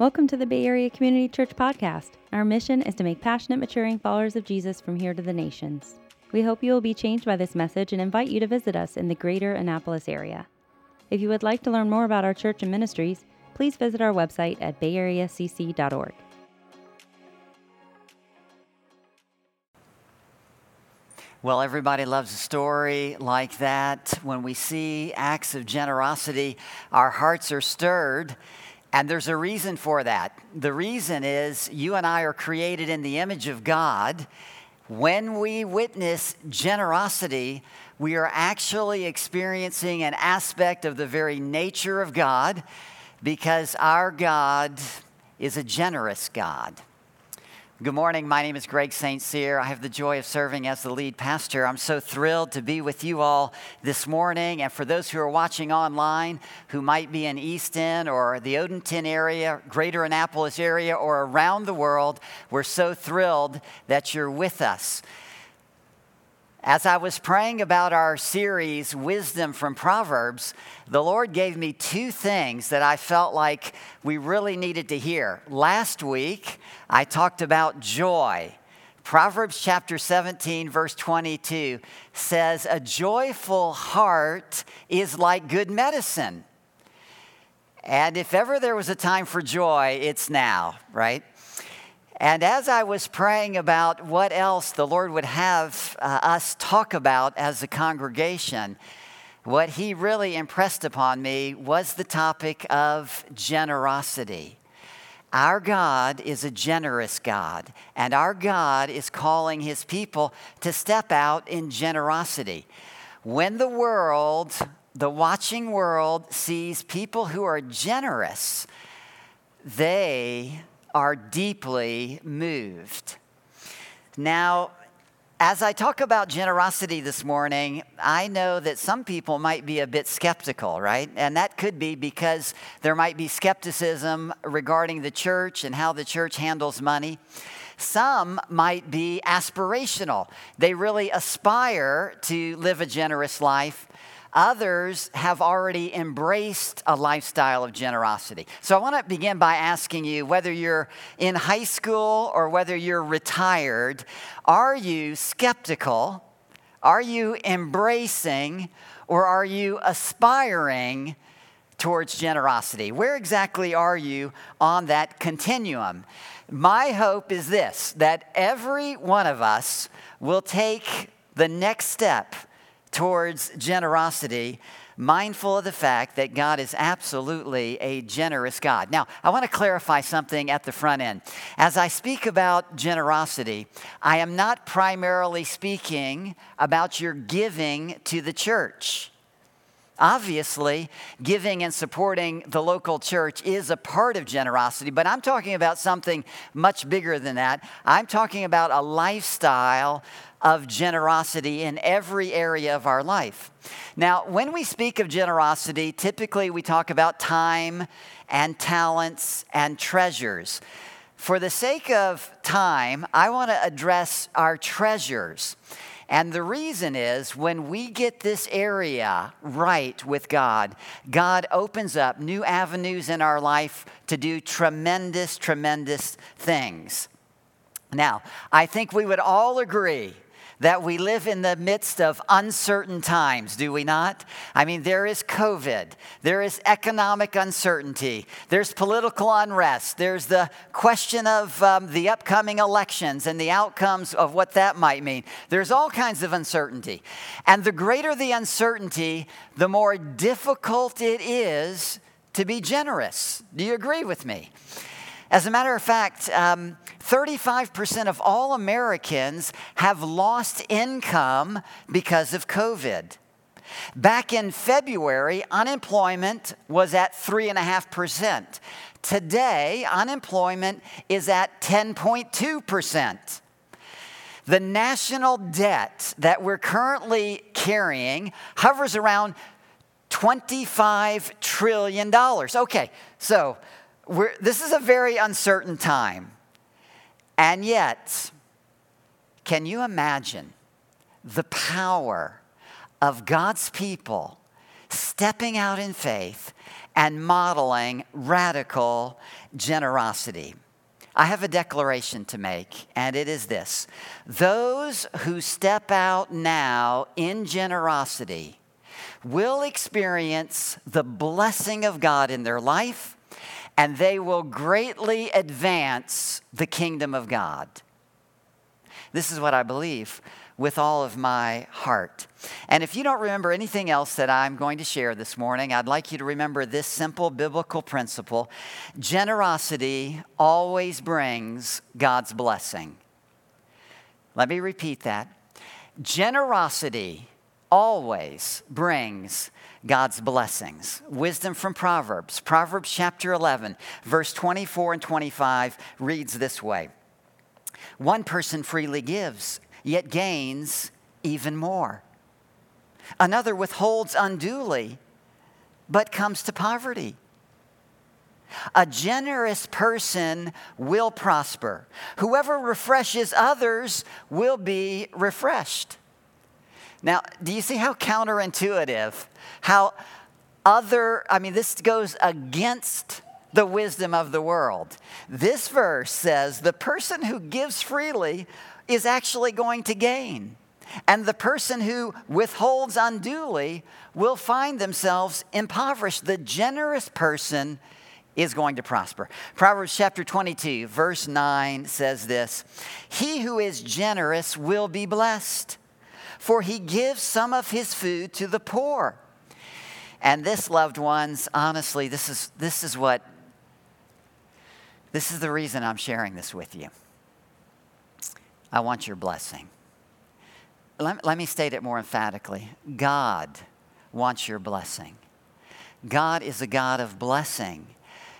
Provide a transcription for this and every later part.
Welcome to the Bay Area Community Church Podcast. Our mission is to make passionate, maturing followers of Jesus from here to the nations. We hope you will be changed by this message and invite you to visit us in the greater Annapolis area. If you would like to learn more about our church and ministries, please visit our website at bayarea.cc.org. Well, everybody loves a story like that. When we see acts of generosity, our hearts are stirred. And there's a reason for that. The reason is you and I are created in the image of God. When we witness generosity, we are actually experiencing an aspect of the very nature of God because our God is a generous God. Good morning. My name is Greg St. Cyr. I have the joy of serving as the lead pastor. I'm so thrilled to be with you all this morning. And for those who are watching online who might be in Easton or the Odenton area, greater Annapolis area, or around the world, we're so thrilled that you're with us. As I was praying about our series, Wisdom from Proverbs, the Lord gave me two things that I felt like we really needed to hear. Last week, I talked about joy. Proverbs chapter 17, verse 22 says, A joyful heart is like good medicine. And if ever there was a time for joy, it's now, right? And as I was praying about what else the Lord would have uh, us talk about as a congregation, what He really impressed upon me was the topic of generosity. Our God is a generous God, and our God is calling His people to step out in generosity. When the world, the watching world, sees people who are generous, they are deeply moved. Now, as I talk about generosity this morning, I know that some people might be a bit skeptical, right? And that could be because there might be skepticism regarding the church and how the church handles money. Some might be aspirational. They really aspire to live a generous life. Others have already embraced a lifestyle of generosity. So I want to begin by asking you whether you're in high school or whether you're retired, are you skeptical? Are you embracing or are you aspiring towards generosity? Where exactly are you on that continuum? My hope is this that every one of us will take the next step towards generosity, mindful of the fact that God is absolutely a generous God. Now, I want to clarify something at the front end. As I speak about generosity, I am not primarily speaking about your giving to the church. Obviously, giving and supporting the local church is a part of generosity, but I'm talking about something much bigger than that. I'm talking about a lifestyle of generosity in every area of our life. Now, when we speak of generosity, typically we talk about time and talents and treasures. For the sake of time, I want to address our treasures. And the reason is when we get this area right with God, God opens up new avenues in our life to do tremendous, tremendous things. Now, I think we would all agree that we live in the midst of uncertain times, do we not? I mean, there is COVID, there is economic uncertainty, there's political unrest, there's the question of um, the upcoming elections and the outcomes of what that might mean. There's all kinds of uncertainty. And the greater the uncertainty, the more difficult it is to be generous. Do you agree with me? As a matter of fact, um, 35% of all Americans have lost income because of COVID. Back in February, unemployment was at 3.5%. Today, unemployment is at 10.2%. The national debt that we're currently carrying hovers around $25 trillion. Okay, so this is a very uncertain time. And yet, can you imagine the power of God's people stepping out in faith and modeling radical generosity. I have a declaration to make, and it is this Those who step out now in generosity will experience the blessing of God in their life, and they will greatly advance the kingdom of God. This is what I believe with all of my heart. And if you don't remember anything else that I'm going to share this morning, I'd like you to remember this simple biblical principle generosity always brings God's blessing. Let me repeat that. Generosity always brings God's blessings. Wisdom from Proverbs. Proverbs chapter 11, verse 24 and 25 reads this way One person freely gives yet gains even more. Another withholds unduly, but comes to poverty. A generous person will prosper. Whoever refreshes others will be refreshed. Now, do you see how counterintuitive, how other, I mean, this goes against the wisdom of the world. This verse says the person who gives freely is actually going to gain. And the person who withholds unduly will find themselves impoverished. The generous person is going to prosper. Proverbs chapter 22, verse 9 says this He who is generous will be blessed, for he gives some of his food to the poor. And this, loved ones, honestly, this is, this is what, this is the reason I'm sharing this with you. I want your blessing. Let, let me state it more emphatically God wants your blessing. God is a God of blessing.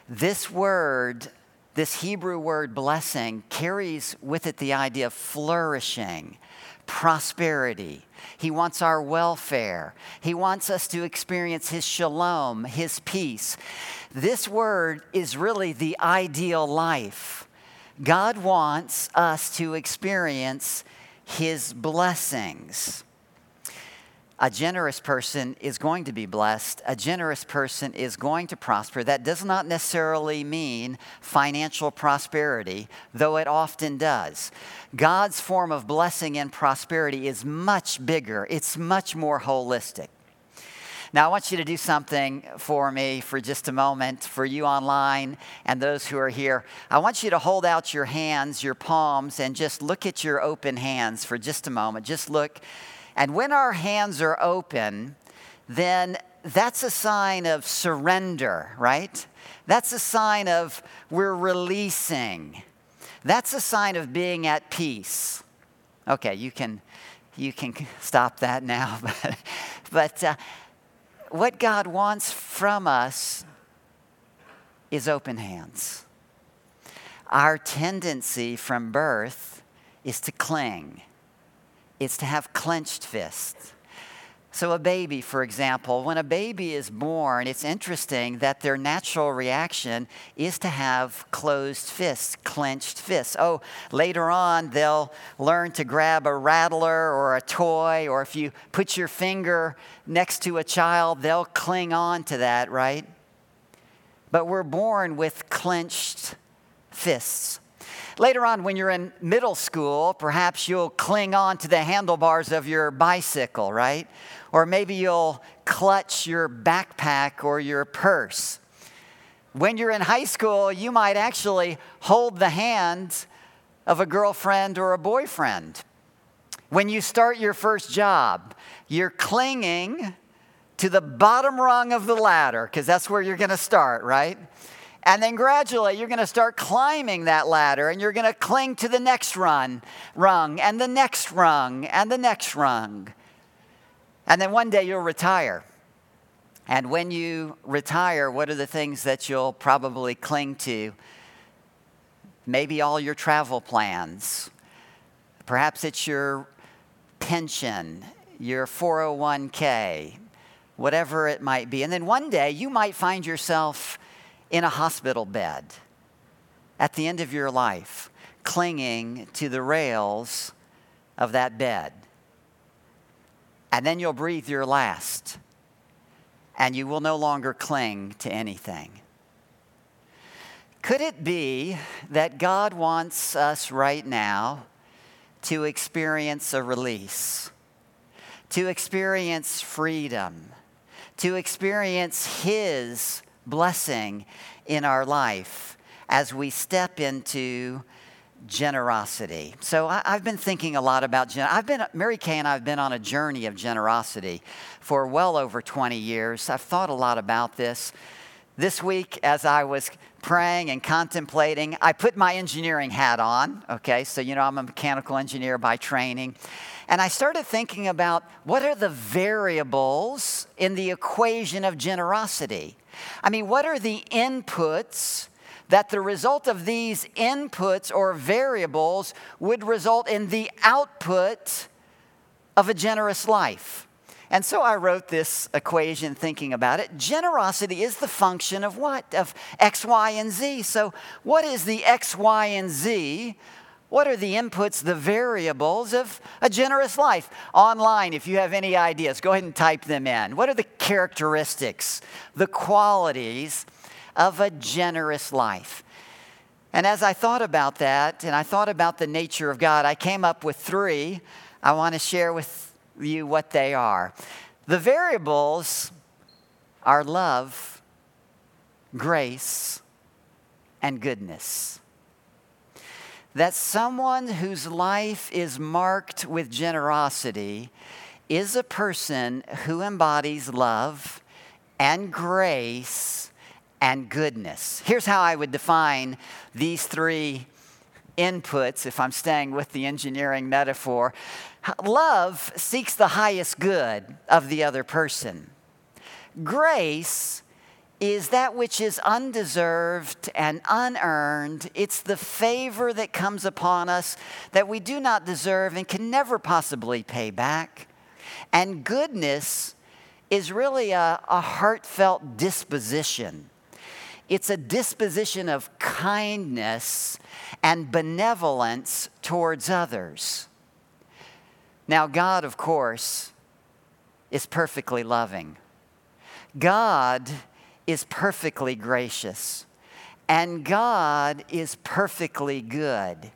This word, this Hebrew word blessing, carries with it the idea of flourishing, prosperity. He wants our welfare. He wants us to experience His shalom, His peace. This word is really the ideal life. God wants us to experience His blessings. A generous person is going to be blessed. A generous person is going to prosper. That does not necessarily mean financial prosperity, though it often does. God's form of blessing and prosperity is much bigger, it's much more holistic. Now, I want you to do something for me for just a moment, for you online and those who are here. I want you to hold out your hands, your palms, and just look at your open hands for just a moment. Just look. And when our hands are open, then that's a sign of surrender, right? That's a sign of we're releasing. That's a sign of being at peace. Okay, you can you can stop that now, but but uh, what God wants from us is open hands. Our tendency from birth is to cling, it's to have clenched fists. So, a baby, for example, when a baby is born, it's interesting that their natural reaction is to have closed fists, clenched fists. Oh, later on, they'll learn to grab a rattler or a toy, or if you put your finger next to a child, they'll cling on to that, right? But we're born with clenched fists. Later on, when you're in middle school, perhaps you'll cling on to the handlebars of your bicycle, right? Or maybe you'll clutch your backpack or your purse. When you're in high school, you might actually hold the hand of a girlfriend or a boyfriend. When you start your first job, you're clinging to the bottom rung of the ladder because that's where you're going to start, right? And then gradually you're going to start climbing that ladder and you're going to cling to the next run, rung and the next rung and the next rung. And then one day you'll retire. And when you retire, what are the things that you'll probably cling to? Maybe all your travel plans. Perhaps it's your pension, your 401k, whatever it might be. And then one day you might find yourself in a hospital bed at the end of your life, clinging to the rails of that bed and then you'll breathe your last. and you will no longer cling to anything. Could it be that God wants us right now to experience a release, to experience freedom, to experience His blessing in our life as we step into generosity. So I, have been thinking a lot about gen- I've been Mary Kay and I've been on a journey of generosity for well over 20 years. I've thought a lot about this. This week, as I was praying and contemplating, I put my engineering hat on. Okay, so you know I'm a mechanical engineer by training. And I started thinking about what are the variables in the equation of generosity? I mean, what are the inputs that the result of these inputs or variables would result in the output of a generous life? And so I wrote this equation thinking about it. Generosity is the function of what? Of X, Y, and Z. So, what is the X, Y, and Z? What are the inputs, the variables of a generous life? Online, if you have any ideas, go ahead and type them in. What are the characteristics, the qualities of a generous life? And as I thought about that, and I thought about the nature of God, I came up with three I want to share with you what they are. The variables are love, grace, and goodness. That someone whose life is marked with generosity is a person who embodies love and grace and goodness. Here's how I would define these three inputs, if I'm staying with the engineering metaphor. Love seeks the highest good of the other person. Grace is that which is undeserved and unearned. It's the favor that comes upon us that we do not deserve and can never possibly pay back. And goodness is really a, a heartfelt disposition. It's a disposition of kindness and benevolence towards others. Now, God, of course, is perfectly loving. God is perfectly gracious. And God is perfectly good.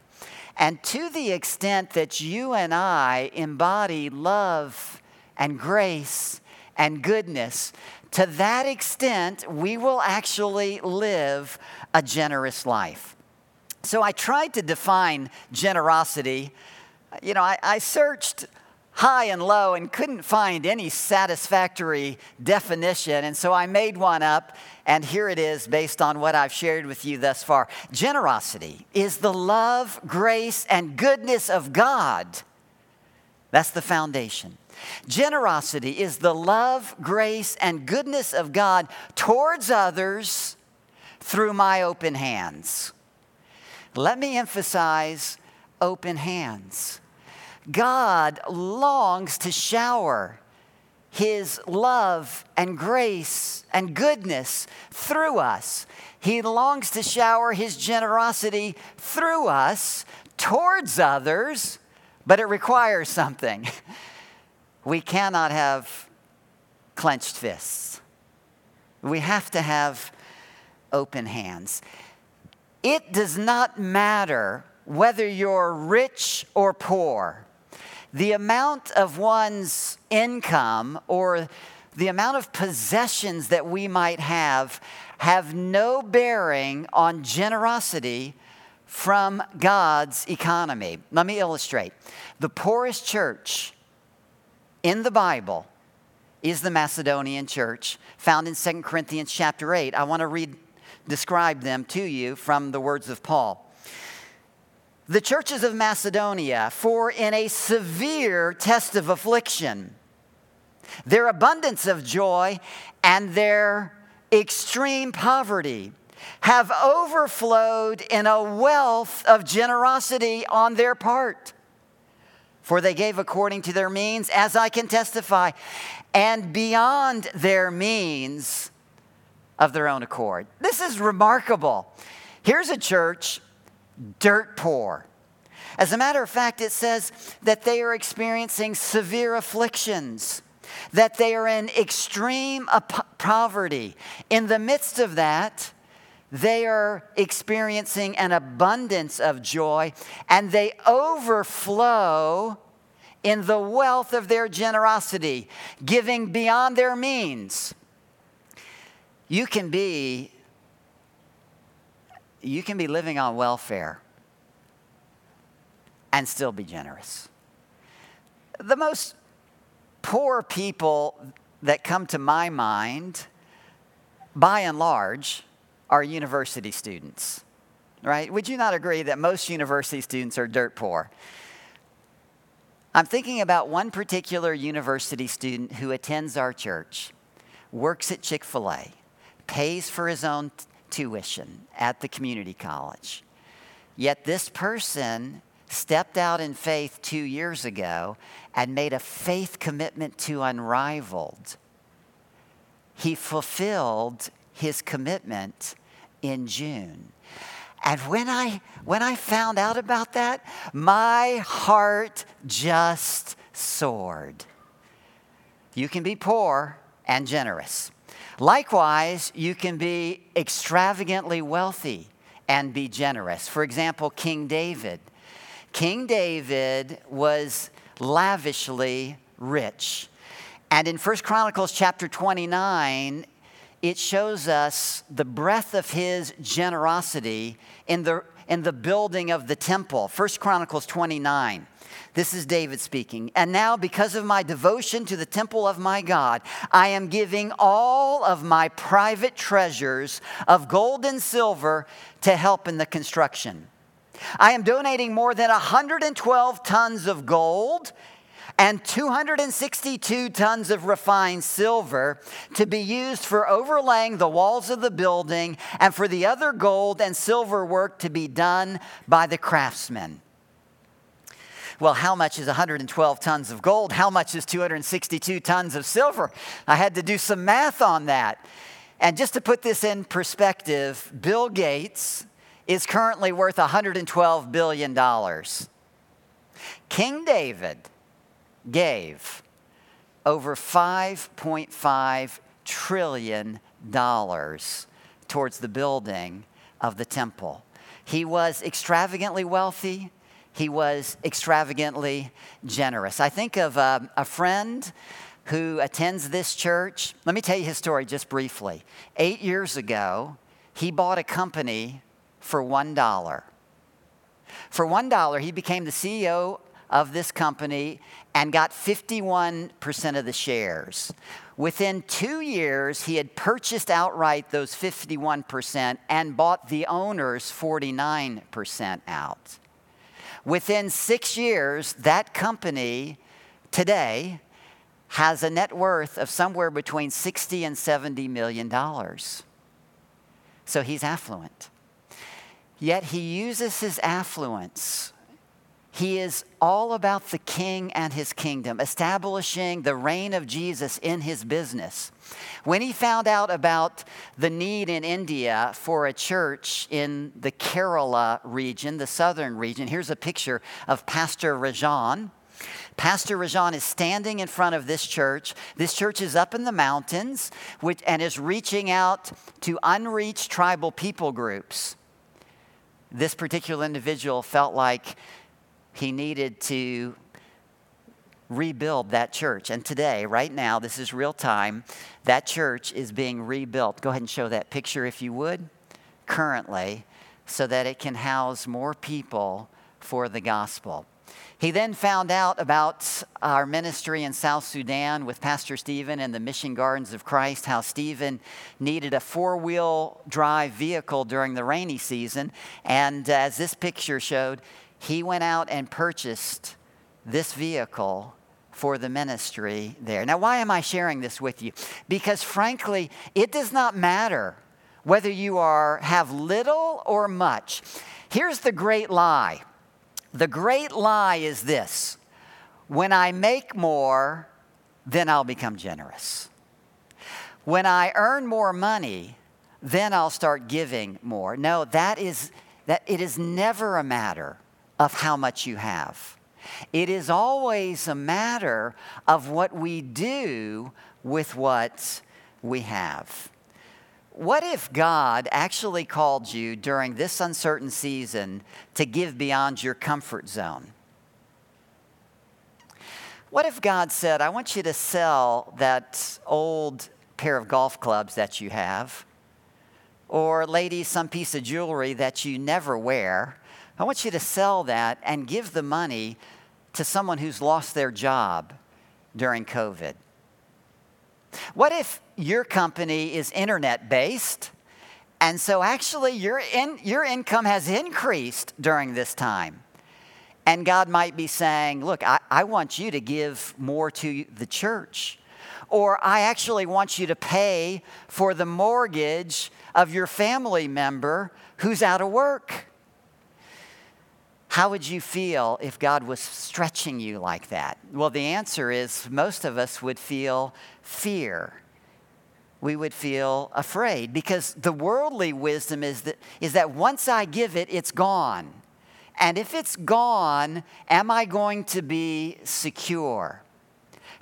And to the extent that you and I embody love and grace and goodness, to that extent, we will actually live a generous life. So I tried to define generosity you know, I, I searched high and low and couldn't find any satisfactory definition. And so I made one up, and here it is based on what I've shared with you thus far. Generosity is the love, grace, and goodness of God. That's the foundation. Generosity is the love, grace, and goodness of God towards others through my open hands. Let me emphasize open hands. God longs to shower his love and grace and goodness through us. He longs to shower his generosity through us towards others, but it requires something. We cannot have clenched fists. We have to have open hands. It does not matter whether you're rich or poor the amount of one's income or the amount of possessions that we might have have no bearing on generosity from God's economy. Let me illustrate. The poorest church in the Bible is the Macedonian church found in 2 Corinthians chapter 8. I want to read describe them to you from the words of Paul the churches of Macedonia, for in a severe test of affliction, their abundance of joy and their extreme poverty have overflowed in a wealth of generosity on their part. For they gave according to their means, as I can testify, and beyond their means of their own accord. This is remarkable. Here's a church dirt poor. As a matter of fact, it says that they are experiencing severe afflictions. that they are in extreme poverty. In the midst of that, they are experiencing an abundance of joy and they overflow in the wealth of their generosity, giving beyond their means. You can be you can be living on welfare and still be generous. The most poor people that come to my mind, by and large, are university students, right? Would you not agree that most university students are dirt poor? I'm thinking about one particular university student who attends our church, works at Chick fil A, pays for his own tuition at the community college. Yet this person stepped out in faith two years ago and made a faith commitment to Unrivaled. He fulfilled his commitment in June. And when I, when I found out about that, my heart just soared. You can be poor and generous. Likewise, you can be extravagantly wealthy and be generous. For example, King David. King David was lavishly rich. And in 1 Chronicles chapter 29, it shows us the breadth of his generosity in the, in the building of the temple. 1 Chronicles 29. This is David speaking. And now, because of my devotion to the temple of my God, I am giving all of my private treasures of gold and silver to help in the construction. I am donating more than 112 tons of gold and 262 tons of refined silver to be used for overlaying the walls of the building and for the other gold and silver work to be done by the craftsmen. Well, how much is 112 tons of gold? How much is 262 tons of silver? I had to do some math on that. And just to put this in perspective, Bill Gates is currently worth $112 billion. King David gave over $5.5 trillion towards the building of the temple. He was extravagantly wealthy. He was extravagantly generous. I think of a, a friend who attends this church. Let me tell you his story just briefly. Eight years ago, he bought a company for $1. For $1, he became the CEO of this company and got 51% of the shares. Within two years, he had purchased outright those 51% and bought the owners 49% out. Within six years, that company today has a net worth of somewhere between 60 and 70 million dollars. So he's affluent. Yet he uses his affluence he is all about the king and his kingdom, establishing the reign of Jesus in his business. When he found out about the need in India for a church in the Kerala region, the southern region, here's a picture of Pastor Rajan. Pastor Rajan is standing in front of this church. This church is up in the mountains which, and is reaching out to unreached tribal people groups. This particular individual felt like he needed to rebuild that church. And today, right now, this is real time, that church is being rebuilt. Go ahead and show that picture if you would, currently, so that it can house more people for the gospel. He then found out about our ministry in South Sudan with Pastor Stephen and the Mission Gardens of Christ, how Stephen needed a four wheel drive vehicle during the rainy season. And uh, as this picture showed, he went out and purchased this vehicle for the ministry there. Now, why am I sharing this with you? Because frankly, it does not matter whether you are have little or much. Here's the great lie. The great lie is this. When I make more, then I'll become generous. When I earn more money, then I'll start giving more. No, that is that it is never a matter of how much you have. It is always a matter of what we do with what we have. What if God actually called you during this uncertain season to give beyond your comfort zone? What if God said, I want you to sell that old pair of golf clubs that you have, or ladies, some piece of jewelry that you never wear? I want you to sell that and give the money to someone who's lost their job during COVID. What if your company is internet based? And so actually your, in, your income has increased during this time. And God might be saying, Look, I, I want you to give more to the church. Or I actually want you to pay for the mortgage of your family member who's out of work. How would you feel if God was stretching you like that? Well, the answer is most of us would feel fear. We would feel afraid because the worldly wisdom is that, is that once I give it, it's gone. And if it's gone, am I going to be secure?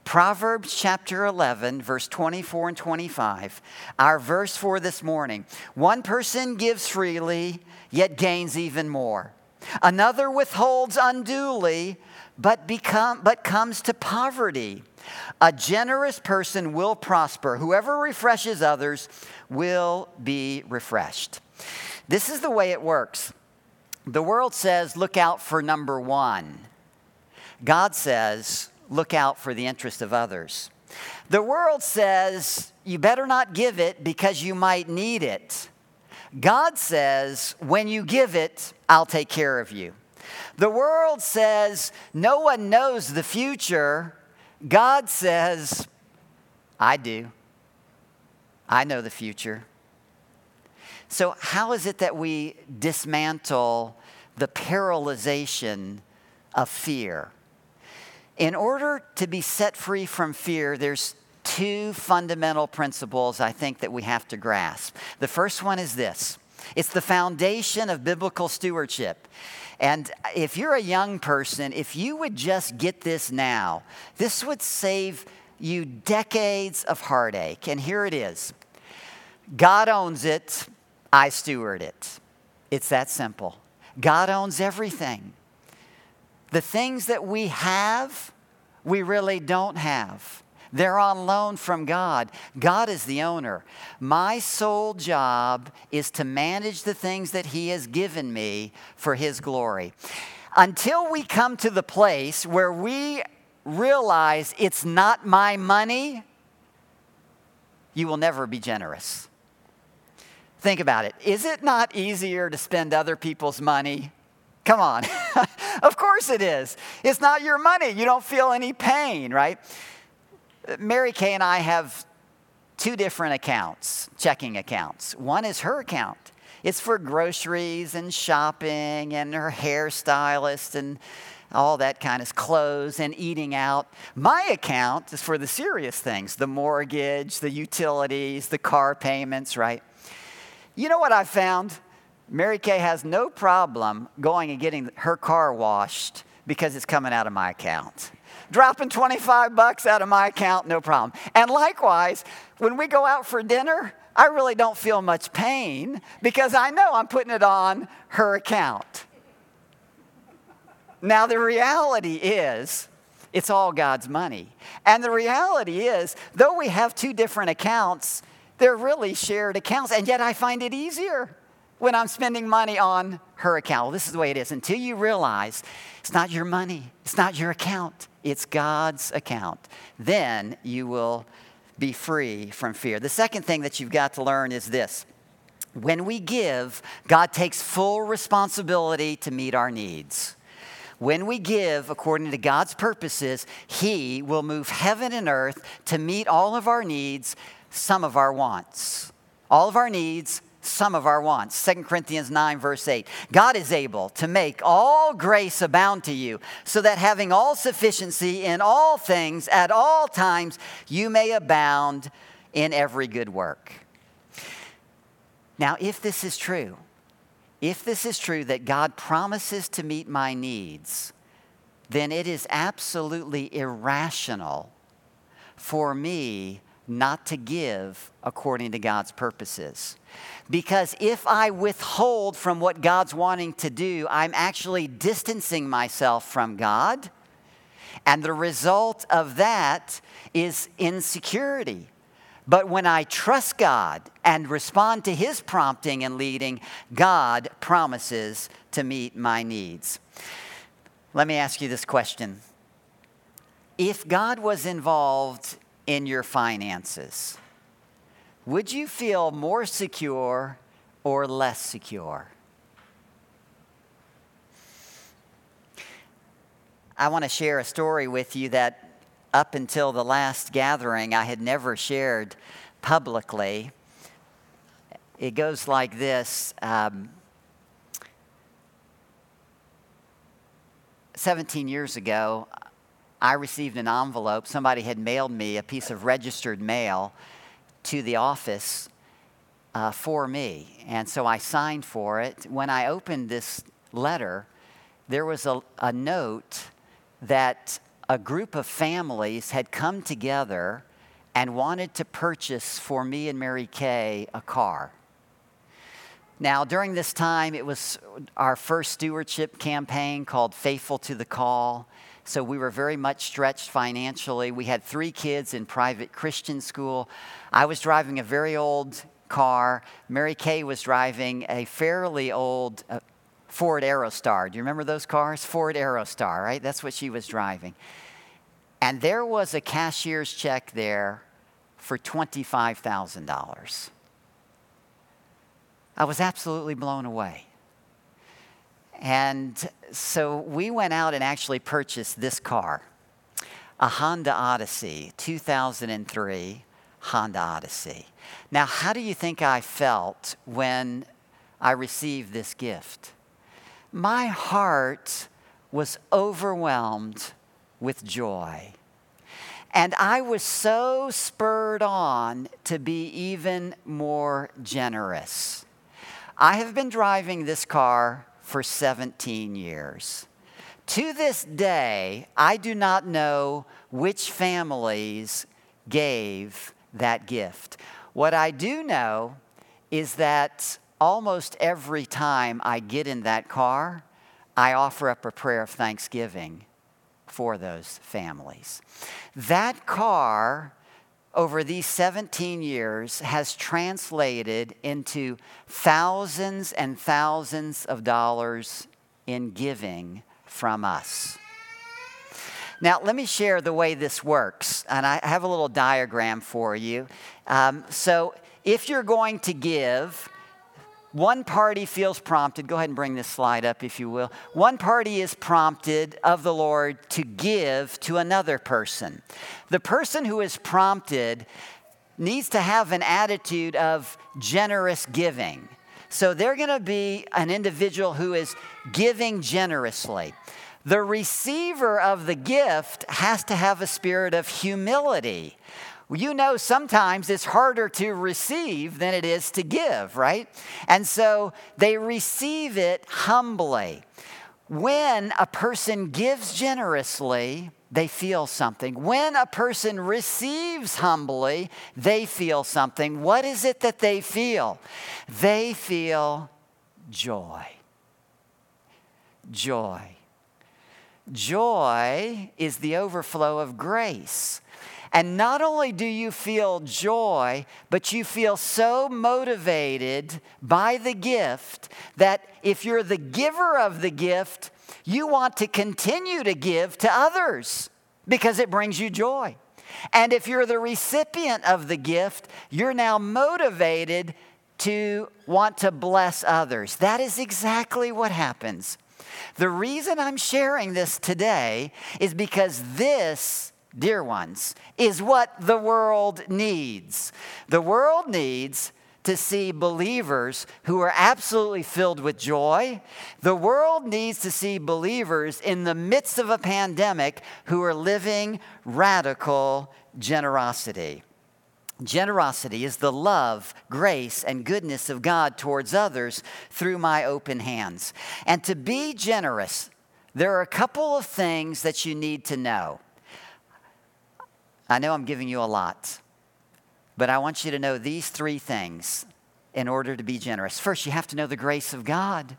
Proverbs chapter 11, verse 24 and 25, our verse for this morning. One person gives freely, yet gains even more. Another withholds unduly, but, become, but comes to poverty. A generous person will prosper. Whoever refreshes others will be refreshed. This is the way it works. The world says, look out for number one. God says, look out for the interest of others. The world says, you better not give it because you might need it. God says, when you give it, I'll take care of you. The world says, no one knows the future. God says, I do. I know the future. So, how is it that we dismantle the paralyzation of fear? In order to be set free from fear, there's two fundamental principles I think that we have to grasp. The first one is this it's the foundation of biblical stewardship. And if you're a young person, if you would just get this now, this would save you decades of heartache. And here it is God owns it, I steward it. It's that simple. God owns everything. The things that we have, we really don't have. They're on loan from God. God is the owner. My sole job is to manage the things that He has given me for His glory. Until we come to the place where we realize it's not my money, you will never be generous. Think about it. Is it not easier to spend other people's money? Come on. of course it is. It's not your money. You don't feel any pain, right? Mary Kay and I have two different accounts, checking accounts. One is her account. It's for groceries and shopping and her hairstylist and all that kind of clothes and eating out. My account is for the serious things the mortgage, the utilities, the car payments, right? You know what I found? Mary Kay has no problem going and getting her car washed because it's coming out of my account dropping 25 bucks out of my account, no problem. And likewise, when we go out for dinner, I really don't feel much pain because I know I'm putting it on her account. Now, the reality is, it's all God's money. And the reality is, though we have two different accounts, they're really shared accounts. And yet I find it easier when I'm spending money on her account. Well, this is the way it is. Until you realize it's not your money, it's not your account, it's God's account. Then you will be free from fear. The second thing that you've got to learn is this when we give, God takes full responsibility to meet our needs. When we give according to God's purposes, He will move heaven and earth to meet all of our needs, some of our wants. All of our needs, some of our wants. 2 Corinthians 9, verse 8. God is able to make all grace abound to you, so that having all sufficiency in all things at all times, you may abound in every good work. Now, if this is true, if this is true that God promises to meet my needs, then it is absolutely irrational for me not to give according to God's purposes. Because if I withhold from what God's wanting to do, I'm actually distancing myself from God. And the result of that is insecurity. But when I trust God and respond to His prompting and leading, God promises to meet my needs. Let me ask you this question If God was involved in your finances, would you feel more secure or less secure? I want to share a story with you that up until the last gathering I had never shared publicly. It goes like this um, 17 years ago, I received an envelope. Somebody had mailed me a piece of registered mail to the office uh, for me. And so I signed for it. When I opened this letter, there was a, a note that a group of families had come together and wanted to purchase for me and Mary Kay a car. Now, during this time, it was our first stewardship campaign called Faithful to the Call. So we were very much stretched financially. We had three kids in private Christian school. I was driving a very old car. Mary Kay was driving a fairly old uh, Ford Aerostar. Do you remember those cars? Ford Aerostar, right? That's what she was driving. And there was a cashier's check there for $25,000. I was absolutely blown away. And so we went out and actually purchased this car a Honda Odyssey, 2003 Honda Odyssey. Now, how do you think I felt when I received this gift? My heart was overwhelmed with joy. And I was so spurred on to be even more generous. I have been driving this car for 17 years. To this day, I do not know which families gave that gift. What I do know is that almost every time I get in that car, I offer up a prayer of thanksgiving for those families. That car over these 17 years has translated into thousands and thousands of dollars in giving from us. Now, let me share the way this works, and I have a little diagram for you. Um, so, if you're going to give, one party feels prompted, go ahead and bring this slide up if you will. One party is prompted of the Lord to give to another person. The person who is prompted needs to have an attitude of generous giving. So they're going to be an individual who is giving generously. The receiver of the gift has to have a spirit of humility you know sometimes it's harder to receive than it is to give, right? And so they receive it humbly. When a person gives generously, they feel something. When a person receives humbly, they feel something. What is it that they feel? They feel joy. Joy. Joy is the overflow of grace. And not only do you feel joy, but you feel so motivated by the gift that if you're the giver of the gift, you want to continue to give to others because it brings you joy. And if you're the recipient of the gift, you're now motivated to want to bless others. That is exactly what happens. The reason I'm sharing this today is because this dear ones, is what the world needs. The world needs to see believers who are absolutely filled with joy. The world needs to see believers in the midst of a pandemic who are living radical generosity. Generosity is the love, grace, and goodness of God towards others through my open hands. And to be generous there are a couple of things that you need to know. I know I'm giving you a lot, but I want you to know these three things in order to be generous. First, you have to know the grace of God.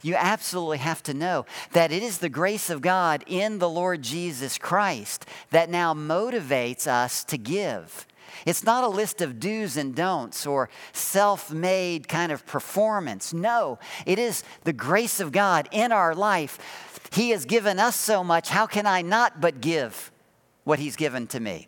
You absolutely have to know that it is the grace of God in the Lord Jesus Christ that now motivates us to give. It's not a list of do's and don'ts or self made kind of performance. No, it is the grace of God in our life. He has given us so much. How can I not but give what He's given to me?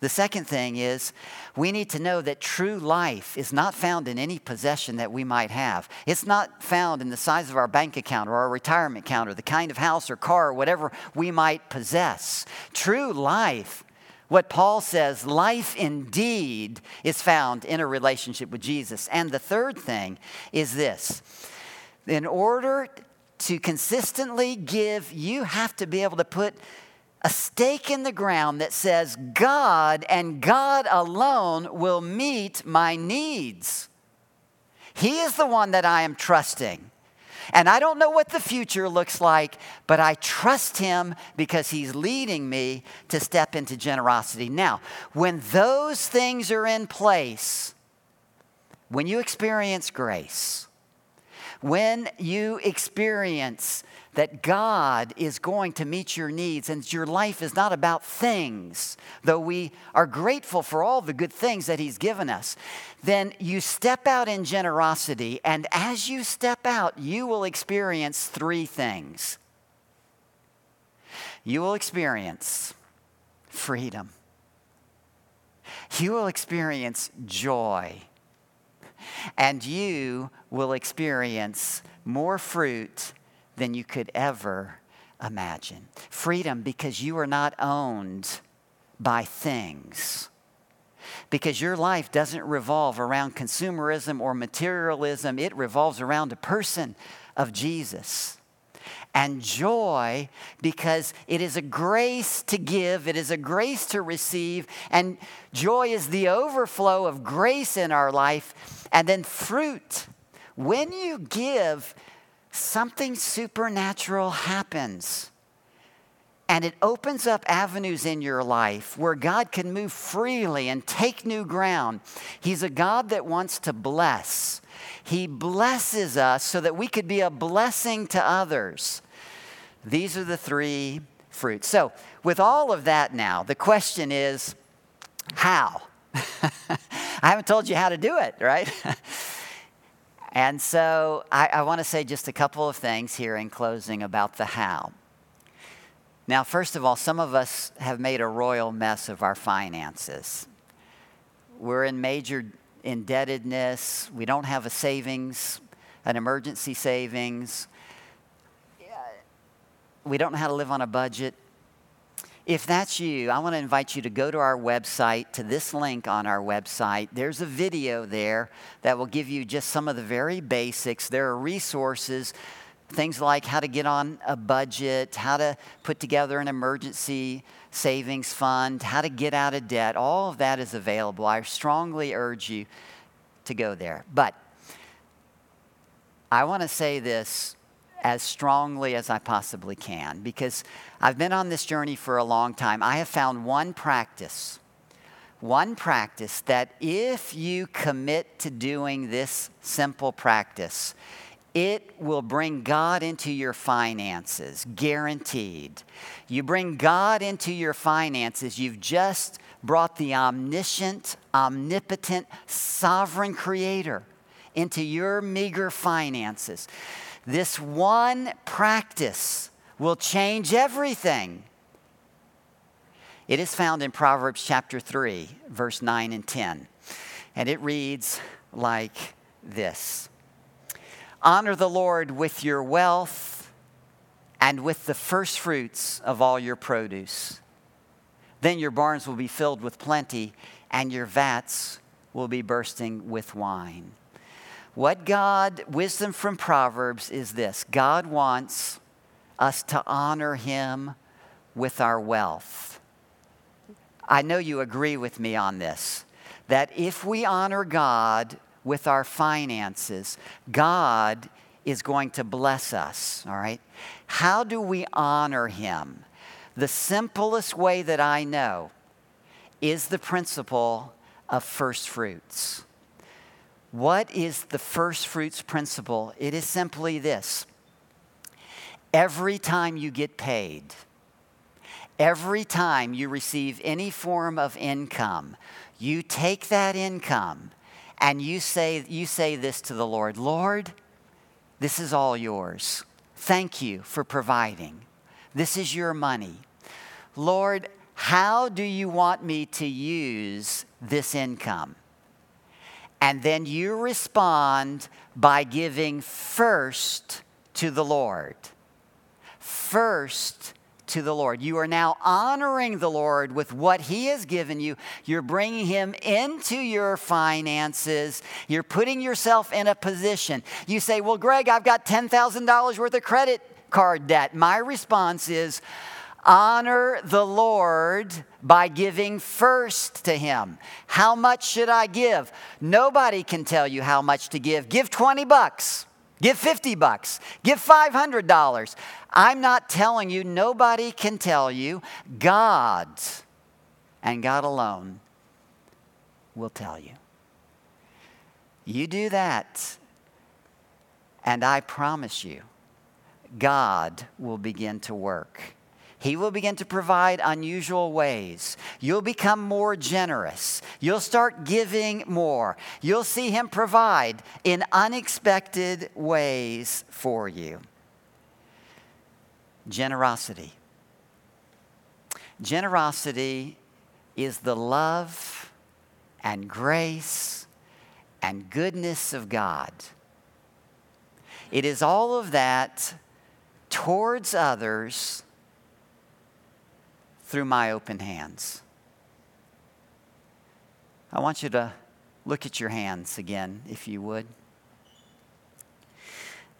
The second thing is we need to know that true life is not found in any possession that we might have. It's not found in the size of our bank account or our retirement account or the kind of house or car or whatever we might possess. True life, what Paul says, life indeed is found in a relationship with Jesus. And the third thing is this in order to consistently give, you have to be able to put a stake in the ground that says, God and God alone will meet my needs. He is the one that I am trusting. And I don't know what the future looks like, but I trust Him because He's leading me to step into generosity. Now, when those things are in place, when you experience grace, when you experience that God is going to meet your needs and your life is not about things, though we are grateful for all the good things that He's given us, then you step out in generosity, and as you step out, you will experience three things. You will experience freedom. You will experience joy. And you will experience more fruit than you could ever imagine. Freedom because you are not owned by things. Because your life doesn't revolve around consumerism or materialism, it revolves around a person of Jesus. And joy because it is a grace to give, it is a grace to receive, and joy is the overflow of grace in our life. And then fruit. When you give, something supernatural happens. And it opens up avenues in your life where God can move freely and take new ground. He's a God that wants to bless. He blesses us so that we could be a blessing to others. These are the three fruits. So, with all of that now, the question is how? I haven't told you how to do it, right? And so I, I want to say just a couple of things here in closing about the how. Now, first of all, some of us have made a royal mess of our finances. We're in major indebtedness. We don't have a savings, an emergency savings. We don't know how to live on a budget. If that's you, I want to invite you to go to our website, to this link on our website. There's a video there that will give you just some of the very basics. There are resources, things like how to get on a budget, how to put together an emergency savings fund, how to get out of debt. All of that is available. I strongly urge you to go there. But I want to say this as strongly as I possibly can because I've been on this journey for a long time. I have found one practice, one practice that if you commit to doing this simple practice, it will bring God into your finances, guaranteed. You bring God into your finances, you've just brought the omniscient, omnipotent, sovereign creator into your meager finances. This one practice will change everything. It is found in Proverbs chapter 3, verse 9 and 10. And it reads like this Honor the Lord with your wealth and with the first fruits of all your produce. Then your barns will be filled with plenty, and your vats will be bursting with wine. What God, wisdom from Proverbs is this God wants us to honor Him with our wealth. I know you agree with me on this that if we honor God with our finances, God is going to bless us, all right? How do we honor him? The simplest way that I know is the principle of first fruits. What is the first fruits principle? It is simply this every time you get paid, every time you receive any form of income, you take that income and you say, you say this to the Lord Lord, this is all yours. Thank you for providing. This is your money. Lord, how do you want me to use this income? And then you respond by giving first to the Lord. First to the Lord. You are now honoring the Lord with what He has given you. You're bringing Him into your finances. You're putting yourself in a position. You say, Well, Greg, I've got $10,000 worth of credit card debt. My response is, Honor the Lord by giving first to Him. How much should I give? Nobody can tell you how much to give. Give 20 bucks. Give 50 bucks. Give $500. I'm not telling you, nobody can tell you. God and God alone will tell you. You do that, and I promise you, God will begin to work. He will begin to provide unusual ways. You'll become more generous. You'll start giving more. You'll see Him provide in unexpected ways for you. Generosity. Generosity is the love and grace and goodness of God. It is all of that towards others through my open hands. I want you to look at your hands again, if you would.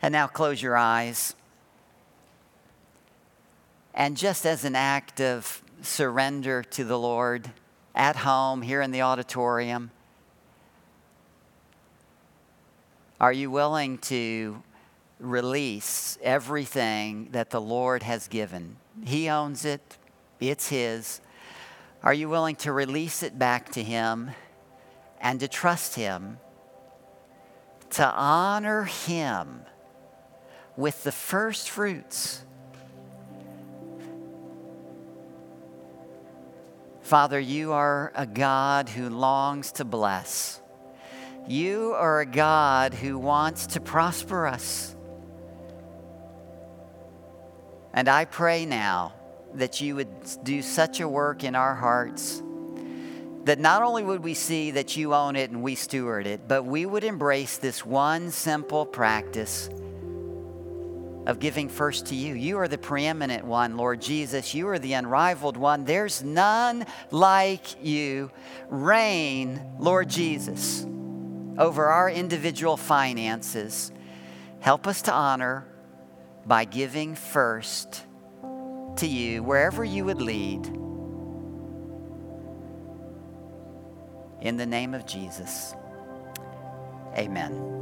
And now close your eyes. And just as an act of surrender to the Lord at home, here in the auditorium, are you willing to release everything that the Lord has given? He owns it, it's His. Are you willing to release it back to Him and to trust Him, to honor Him with the first fruits? Father, you are a God who longs to bless. You are a God who wants to prosper us. And I pray now that you would do such a work in our hearts that not only would we see that you own it and we steward it, but we would embrace this one simple practice of giving first to you. You are the preeminent one, Lord Jesus. You are the unrivaled one. There's none like you. Reign, Lord Jesus, over our individual finances. Help us to honor by giving first to you wherever you would lead. In the name of Jesus, amen.